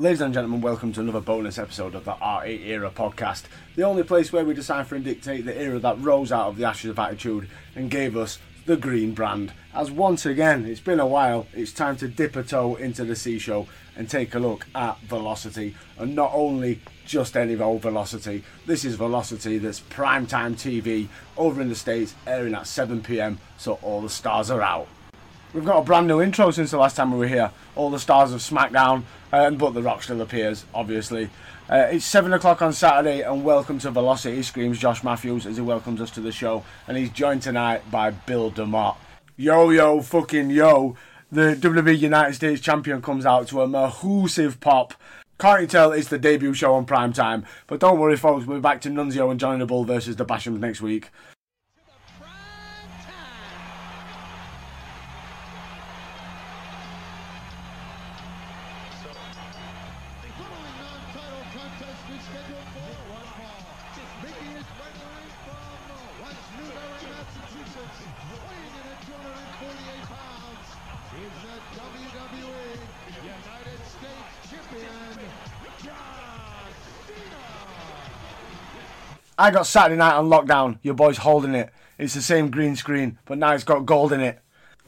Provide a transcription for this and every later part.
Ladies and gentlemen, welcome to another bonus episode of the R8 Era podcast, the only place where we decipher and dictate the era that rose out of the ashes of attitude and gave us the green brand. As once again, it's been a while, it's time to dip a toe into the C show and take a look at Velocity, and not only just any old Velocity, this is Velocity that's primetime TV over in the States, airing at 7pm, so all the stars are out. We've got a brand new intro since the last time we were here. All the stars of SmackDown, uh, but The Rock still appears, obviously. Uh, it's 7 o'clock on Saturday, and welcome to Velocity, screams Josh Matthews as he welcomes us to the show. And he's joined tonight by Bill DeMott. Yo, yo, fucking yo. The WWE United States Champion comes out to a mahoosive pop. Can't you tell it's the debut show on prime time? But don't worry, folks, we're back to Nunzio and Johnny the Bull versus the Bashams next week. I got Saturday night on lockdown. Your boy's holding it. It's the same green screen, but now it's got gold in it.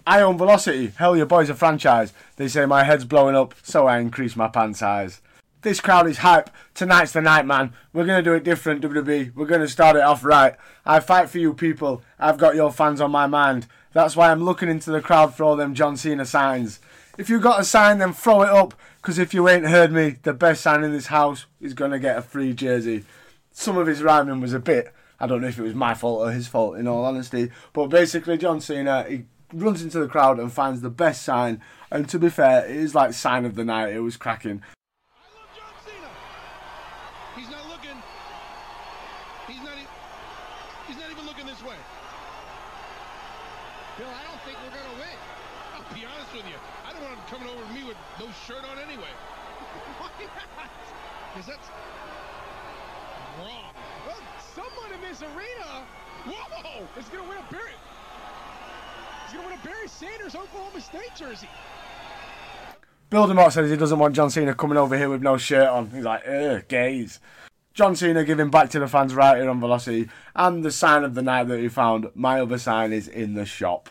I own Velocity. Hell, your boy's a franchise. They say my head's blowing up, so I increase my pant size. This crowd is hype. Tonight's the night, man. We're going to do it different, WWE. We're going to start it off right. I fight for you people. I've got your fans on my mind. That's why I'm looking into the crowd for all them John Cena signs. If you got a sign, then throw it up, because if you ain't heard me, the best sign in this house is going to get a free jersey some of his rhyming was a bit. I don't know if it was my fault or his fault, in all honesty. But basically, John Cena he runs into the crowd and finds the best sign. And to be fair, it is like sign of the night. It was cracking. He's not looking. He's not. He's not even looking this way. Bill, I don't think we're gonna win. I'll be honest with you. I don't want him coming over to me with no shirt on anyway. Why not? Because that's wrong. Well, someone in this arena Whoa! is going to win a Barry. He's going to win a Sanders Oklahoma State jersey. Bill DeMott says he doesn't want John Cena coming over here with no shirt on. He's like, ugh, gays. John Cena giving back to the fans right here on Velocity. And the sign of the night that he found, my other sign is in the shop.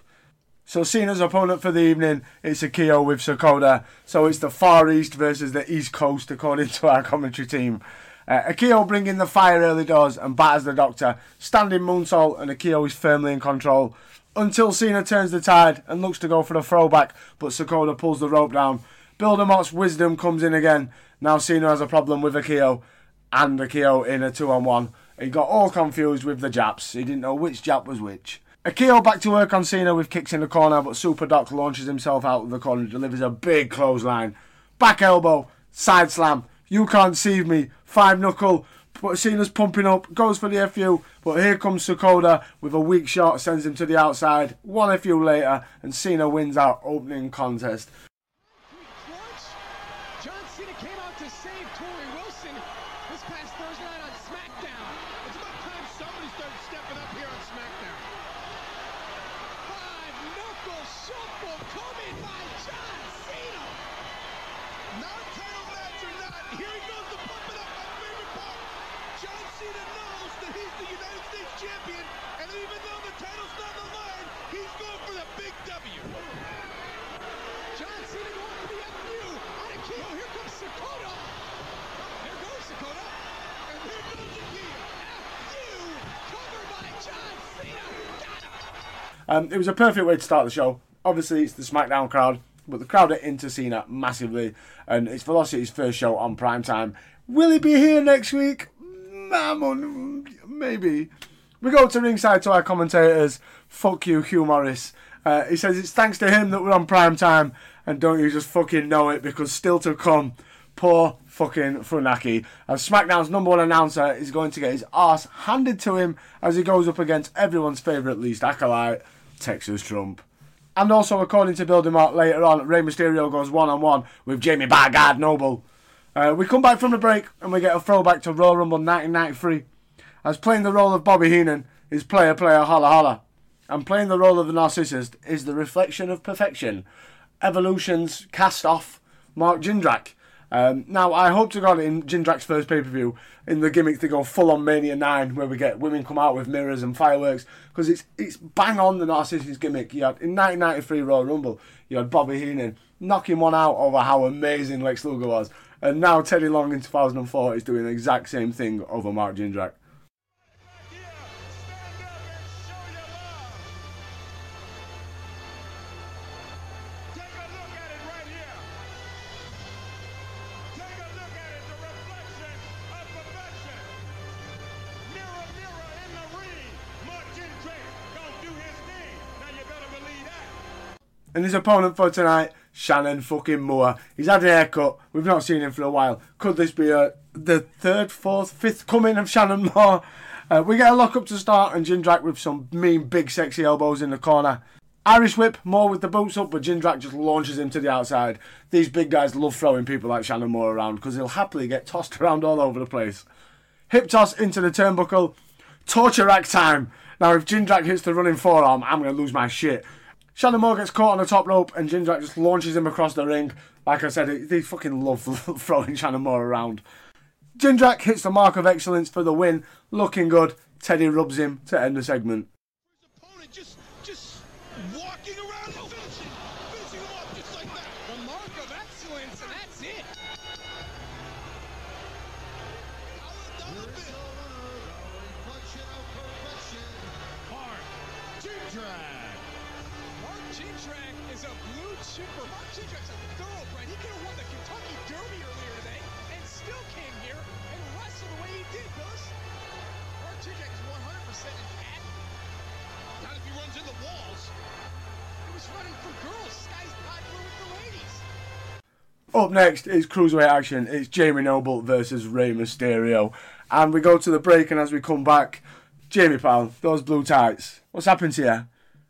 So Cena's opponent for the evening is Akio with Sakoda. So it's the Far East versus the East Coast, according to our commentary team. Uh, Akio bringing the fire early doors and batters the Doctor. Standing moonsault and Akio is firmly in control. Until Cena turns the tide and looks to go for the throwback, but Sakoda pulls the rope down. Bill wisdom comes in again. Now Cena has a problem with Akio and Akio in a two on one. He got all confused with the Japs. He didn't know which Jap was which. Akio back to work on Cena with kicks in the corner, but Super Doc launches himself out of the corner and delivers a big clothesline. Back elbow, side slam. You can't see me. Five knuckle. But Cena's pumping up, goes for the FU, but here comes Sakoda with a weak shot, sends him to the outside. One FU later, and Cena wins our opening contest. John Cena came out to save Torrie Wilson this past Thursday night on SmackDown. It's about time somebody started stepping up here on SmackDown. Five knuckle shuffle coming by John Cena. Non-title match or not, here he goes to pump it up. My favorite part. John Cena knows that he's the champion, and even though the title's not on the line, he's going for the big W. John Cena going for the FU. On a. Here comes Sakoda. There goes Sakoda. And here goes the. FU covered by John Cena. Got him. Um, it was a perfect way to start the show. Obviously, it's the SmackDown crowd, but the crowd are into Cena massively, and it's Velocity's first show on prime time. Will he be here next week? Mm, Maybe. We go to ringside to our commentators. Fuck you, Hugh Morrus. Uh, he says it's thanks to him that we're on prime time, and don't you just fucking know it because still to come, poor fucking Funaki. As SmackDown's number one announcer is going to get his ass handed to him as he goes up against everyone's favourite least acolyte, Texas Trump. And also, according to Bill DeMott, later on, Rey Mysterio goes one on one with Jamie Bargard Noble. Uh, we come back from the break and we get a throwback to Royal Rumble 1993. As playing the role of Bobby Heenan is player player holla holla. And playing the role of the narcissist is the reflection of perfection. Evolution's cast off Mark Jindrak. Um, now, I hope to God in Jindrak's first pay per view, in the gimmick to go full on Mania 9, where we get women come out with mirrors and fireworks, because it's it's bang on the Narcissus gimmick. You had, in 1993 Royal Rumble, you had Bobby Heenan knocking one out over how amazing Lex Luger was. And now Teddy Long in 2004 is doing the exact same thing over Mark Jindrak. And his opponent for tonight, Shannon fucking Moore. He's had a haircut. We've not seen him for a while. Could this be a, the third, fourth, fifth coming of Shannon Moore? Uh, we get a lock up to start and Jindrak with some mean, big, sexy elbows in the corner. Irish whip, Moore with the boots up, but Jindrak just launches him to the outside. These big guys love throwing people like Shannon Moore around because he'll happily get tossed around all over the place. Hip toss into the turnbuckle. Torture rack time. Now, if Jindrak hits the running forearm, I'm going to lose my shit. Shannon Moore gets caught on the top rope and Jindrak just launches him across the ring. Like I said, they fucking love throwing Shannon Moore around. Jindrak hits the mark of excellence for the win. Looking good. Teddy rubs him to end the segment. Up next is cruiserweight action. It's Jamie Noble versus Rey Mysterio, and we go to the break. And as we come back, Jamie pal, those blue tights. What's happened to you?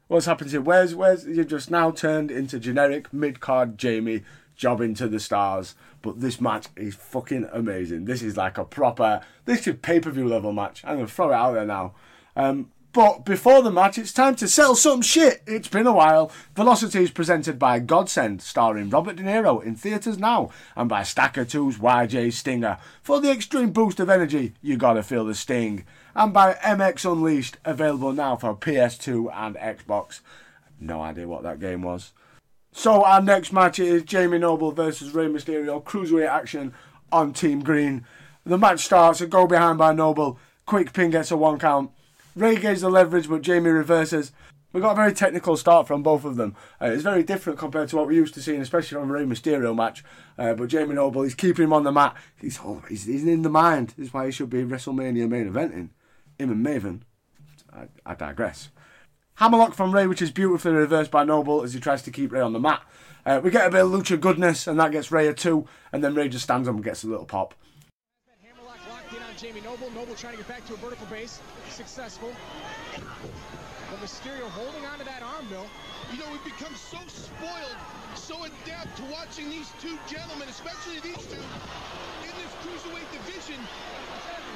What's happened to you? Where's where's you've just now turned into generic mid card Jamie jobbing to the stars. But this match is fucking amazing. This is like a proper this is pay per view level match. I'm gonna throw it out there now. Um, but before the match, it's time to sell some shit. It's been a while. Velocity is presented by Godsend, starring Robert De Niro in theatres now, and by Stacker 2's YJ Stinger. For the extreme boost of energy, you gotta feel the sting. And by MX Unleashed, available now for PS2 and Xbox. No idea what that game was. So our next match is Jamie Noble versus Rey Mysterio, cruiserweight action on Team Green. The match starts, a go behind by Noble, quick pin gets a one count. Rey gains the leverage, but Jamie reverses. We got a very technical start from both of them. Uh, it's very different compared to what we used to seeing, especially on a Rey Mysterio match. Uh, but Jamie Noble, he's keeping him on the mat. He's, he's, he's in the mind. This is why he should be WrestleMania main eventing. Him and Maven. I, I digress. Hammerlock from Rey, which is beautifully reversed by Noble as he tries to keep Rey on the mat. Uh, we get a bit of lucha goodness, and that gets Rey a two, and then Rey just stands up and gets a little pop. That hammerlock locked in on Jamie Noble. Noble trying to get back to a vertical base. Successful. But Mysterio holding onto that arm, Bill. You know, we've become so spoiled, so adept to watching these two gentlemen, especially these two, in this cruiserweight division,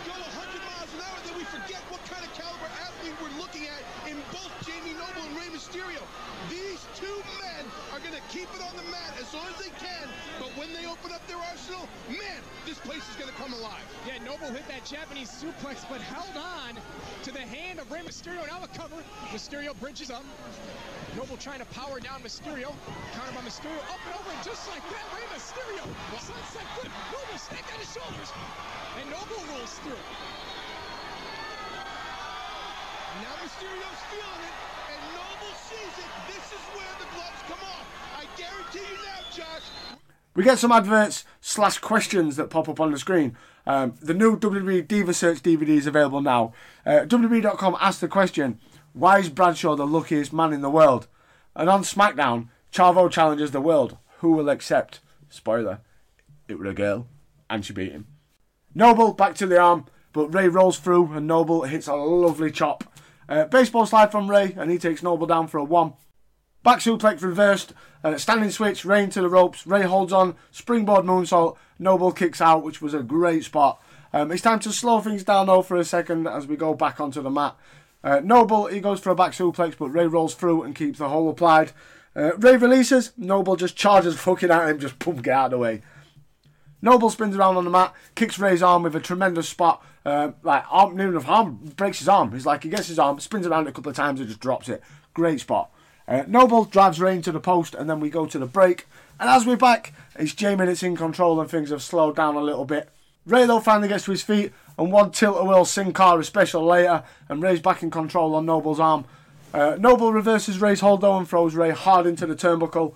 go 100 miles an hour that we forget what kind of caliber we're looking at in both Jamie Noble and Rey Mysterio. These two men are going to keep it on the mat as long as they can, but when they open up their arsenal, man, this place is going to come alive. Yeah, Noble hit that Japanese suplex, but held on to the hand of Rey Mysterio. Now the cover. Mysterio bridges up. Noble trying to power down Mysterio. Counter by Mysterio. Up and over, and just like that, Rey Mysterio. Sunset flip. Noble snaked on his shoulders. And Noble rolls through. Now Mysterio's feeling it, and Noble sees it. This is where the gloves come off. I guarantee you now, Josh, We get some adverts slash questions that pop up on the screen. Um, the new WWE Diva Search DVD is available now. Uh, WWE.com asked the question, why is Bradshaw the luckiest man in the world? And on SmackDown, Chavo challenges the world. Who will accept? Spoiler, it was a girl, and she beat him. Noble back to the arm, but Rey rolls through and Noble hits a lovely chop. Uh, baseball slide from Rey, and he takes Noble down for a one. Back suplex reversed, uh, standing switch, Rey into the ropes. Rey holds on, springboard moonsault. Noble kicks out, which was a great spot. Um, it's time to slow things down though for a second as we go back onto the mat. Uh, Noble, he goes for a back suplex, but Rey rolls through and keeps the hole applied. Uh, Rey releases, Noble just charges fucking at him, just boom, get out of the way. Noble spins around on the mat, kicks Rey's arm with a tremendous spot. Uh, like arm, near enough arm breaks his arm. He's like he gets his arm, spins around a couple of times, and just drops it. Great spot. Uh, Noble drives Rey into the post, and then we go to the break. And as we're back, it's Jamie that's in control, and things have slowed down a little bit. Rey though finally gets to his feet, and one tilt a whirl Sin Cara special later, and Rey's back in control on Noble's arm. Uh, Noble reverses Rey's hold though and throws Rey hard into the turnbuckle.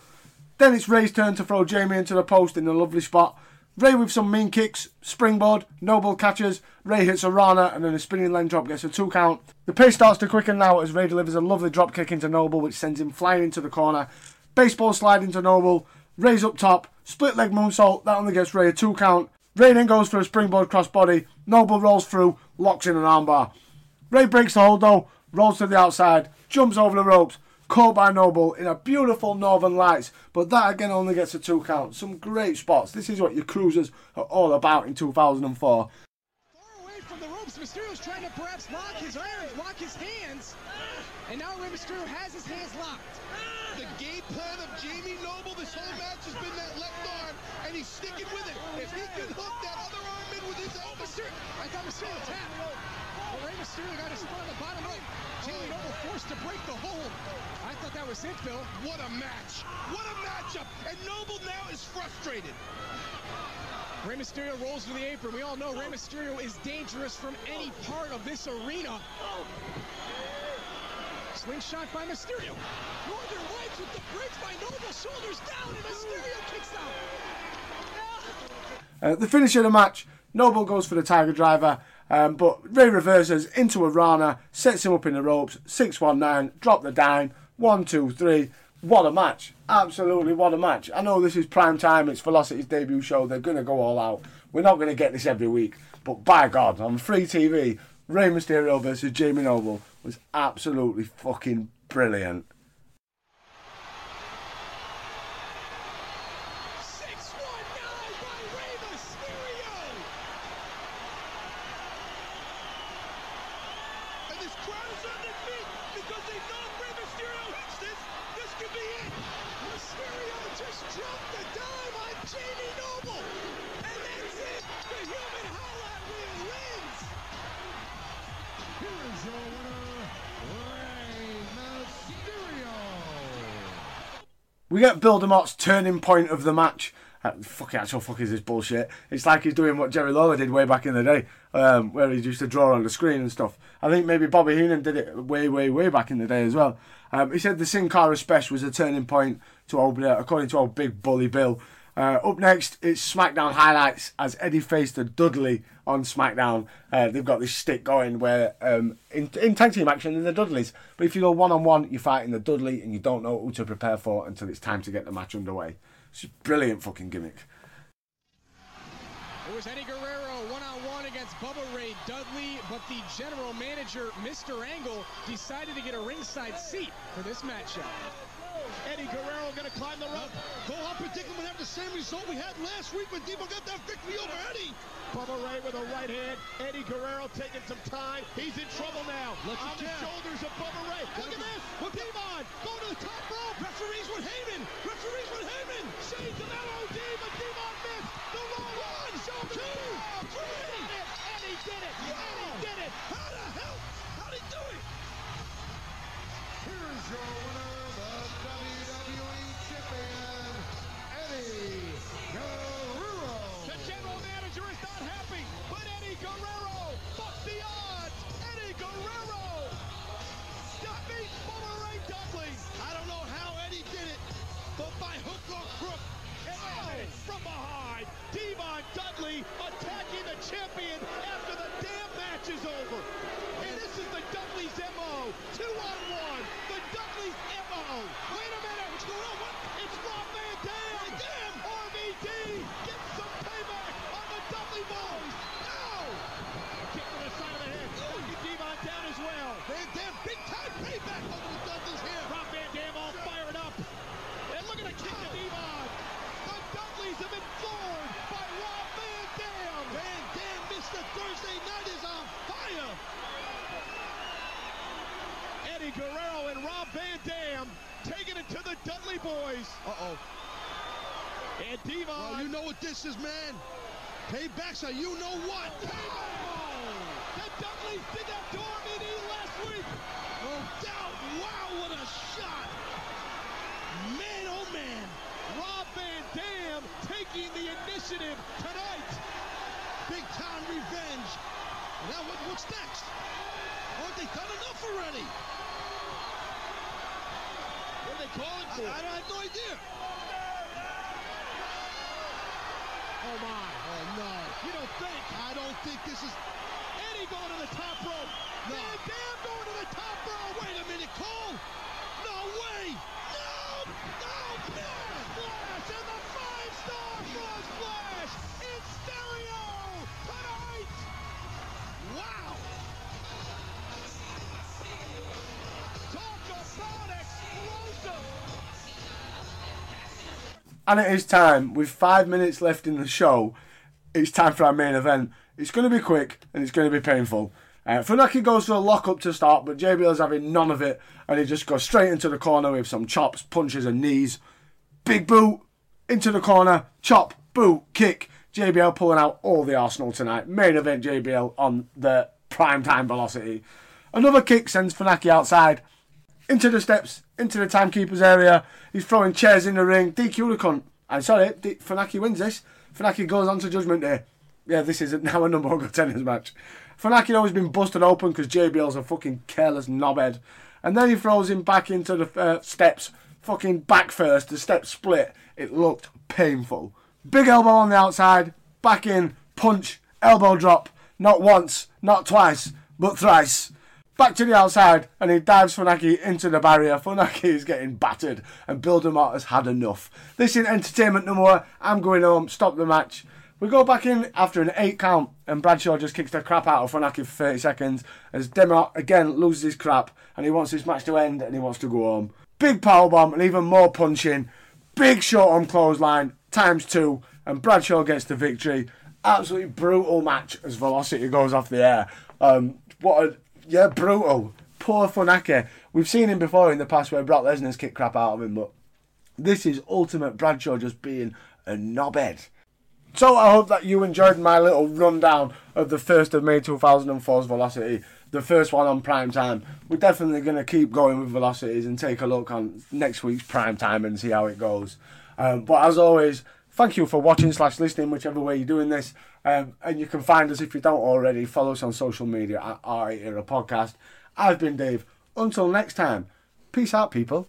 Then it's Rey's turn to throw Jamie into the post in a lovely spot. Rey with some mean kicks, springboard, Noble catches, Rey hits a Rana and then a spinning leg drop gets a two count. The pace starts to quicken now as Rey delivers a lovely drop kick into Noble which sends him flying into the corner. Baseball slide into Noble, Rey's up top, split leg moonsault, that only gets Rey a two count. Rey then goes for a springboard crossbody, Noble rolls through, locks in an armbar. Rey breaks the hold though, rolls to the outside, jumps over the ropes, caught by Noble in a beautiful Northern Lights, but that again only gets a two count. Some great spots. This is what your cruisers are all about in 2004. Far away from the ropes, Mysterio's trying to perhaps lock his irons, lock his hands. And now Rey Mysterio has his hands locked. The game plan of Jamie Noble this whole match has been that left arm, and he's sticking with it. If he can hook that other arm in with his elbow! I thought Mysterio tapped. Well, Rey Mysterio got his foot on the bottom rope. Jamie Noble forced to break the hold. What a match! What a matchup! And Noble now is frustrated. Rey Mysterio rolls to the apron. We all know Rey Mysterio is dangerous from any part of this arena. Slingshot by Mysterio. Northern Lights with the bridge by Noble. Shoulders down and Mysterio kicks out. Uh, the finish of the match, Noble goes for the Tiger Driver, um, but Rey reverses into a Rana, sets him up in the ropes, 619, drop the dime, 1, 2, 3. What a match. Absolutely, what a match. I know this is prime time, it's Velocity's debut show, they're going to go all out. We're not going to get this every week, but by God, on free TV, Rey Mysterio versus Jamie Noble was absolutely fucking brilliant. We get Bill DeMott's turning point of the match. Uh, fucking actual fuck is this bullshit. It's like he's doing what Jerry Lawler did way back in the day, um, where he used to draw on the screen and stuff. I think maybe Bobby Heenan did it way, way, way back in the day as well. Um, he said the Sin Cara special was a turning point to uh, according to old Big Bully Bill. Uh, up next, it's SmackDown highlights as Eddie faced the Dudley on SmackDown. Uh, they've got this stick going where um, in, in tag team action in the Dudleys, but if you go one on one, you're fighting the Dudley and you don't know who to prepare for until it's time to get the match underway. It's a brilliant fucking gimmick. It was Eddie Guerrero one-on-one against Bubba Ray Dudley, but the general manager, Mr. Angle, decided to get a ringside seat for this matchup. Eddie Guerrero gonna climb the rope. I'm predicting we'll have the same result we had last week when Devon got that victory over Eddie. Bubba Ray with a right hand. Eddie Guerrero taking some time. He's in trouble now. Let's on the shoulders of Bubba Ray. Look at this. With Devon going to the top rope. Referees with Heyman. Referees Devon. Well, you know what this is, man. Payback's a you know what. The Dudleys did that to E last week. No doubt. Wow, what a shot. Man, oh man. Rob Van Dam taking the initiative tonight. Big time revenge. Now what, what's next? Aren't they done enough already? What are they calling I, for? I have no idea. Oh my. Oh no. You don't think? I don't think this is. Eddie going to the top rope. No. Van Dam going to the top rope. Wait a minute, Cole. No way. No. No. Flash and the And it is time, with five minutes left in the show, it's time for our main event. It's going to be quick and it's going to be painful. Uh, Funaki goes for a lockup to start, but JBL's having none of it, and he just goes straight into the corner with some chops, punches, and knees. Big boot into the corner, chop, boot, kick. JBL pulling out all the arsenal tonight. Main event JBL on the prime time velocity. Another kick sends Funaki outside into the steps, into the timekeeper's area. He's throwing chairs in the ring. DQ the cunt. I'm sorry, D- Funaki wins this. Funaki goes on to Judgment Day. Yeah, this is now a number one contenders match. Funaki always been busted open because JBL's a fucking careless knobhead. And then he throws him back into the uh, steps, fucking back first. The steps split. It looked painful. Big elbow on the outside, back in, punch, elbow drop. Not once, not twice, but thrice back to the outside, and he dives Funaki into the barrier. Funaki is getting battered, and Bill DeMott has had enough. This is entertainment no more. I'm going home. Stop the match. We go back in after an eight count, and Bradshaw just kicks the crap out of Funaki for 30 seconds as DeMott again loses his crap, and he wants this match to end, and he wants to go home. Big powerbomb, and even more punching. Big short on clothesline, times two, and Bradshaw gets the victory. Absolutely brutal match as Velocity goes off the air. Um, what a yeah, brutal. Poor Funaki. We've seen him before in the past where Brock Lesnar's kicked crap out of him, but this is ultimate Bradshaw just being a knobhead. So I hope that you enjoyed my little rundown of the 1st of May 2004's Velocity, the first one on prime time. We're definitely going to keep going with Velocities and take a look on next week's prime time and see how it goes. Um, but as always, thank you for watching slash listening, whichever way you're doing this. Um, and you can find us if you don't already. Follow us on social media at R Era Podcast. I've been Dave. Until next time, peace out, people.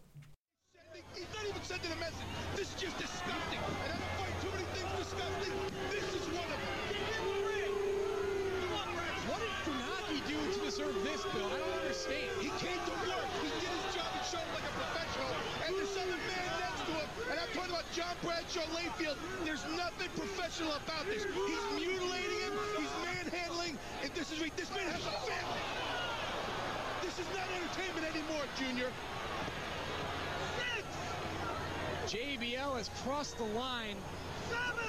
Professional about this. He's mutilating him. He's manhandling. And this is this man has a family. This is not entertainment anymore, Junior. Six. JBL has crossed the line. Seven.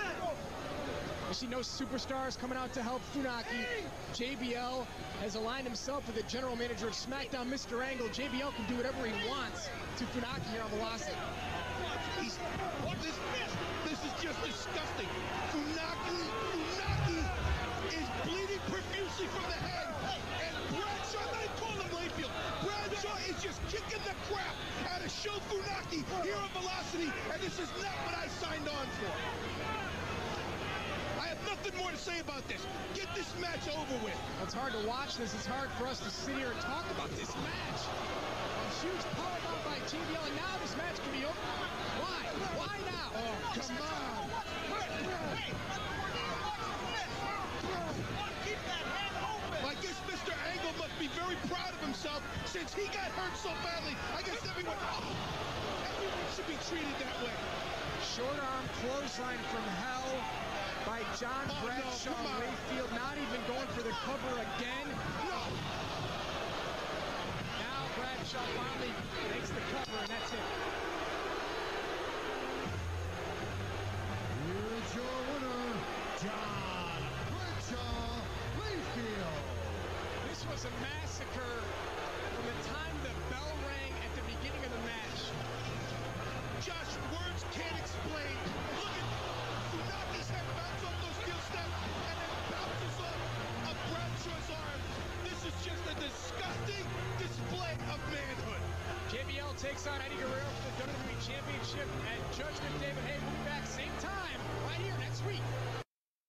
You see no superstars coming out to help Funaki. JBL has aligned himself with the general manager of SmackDown, Mr. Angle. JBL can do whatever he wants to Funaki here on Velocity. He's, what is this? This is just disgusting. Funaki, Funaki is bleeding profusely from the head. And Bradshaw, they call him Layfield. Bradshaw is just kicking the crap out of Sho Funaki here on Velocity. And this is not what I signed on for. I have nothing more to say about this. Get this match over with. It's hard to watch this. It's hard for us to sit here and talk about this match. A huge powerbomb by JBL, and now this match can be over. Why? Now? Oh, come on. I guess Mr. Angle must be very proud of himself since he got hurt so badly. I guess everyone, oh, everyone should be treated that way. Short arm clothesline from hell by John Oh, no, Bradshaw come on. Layfield, not even going for the cover again. No. Now Bradshaw finally alongside Eddie Guerrero for the WWE Championship. And Judgment David Hay will be back same time right here next week.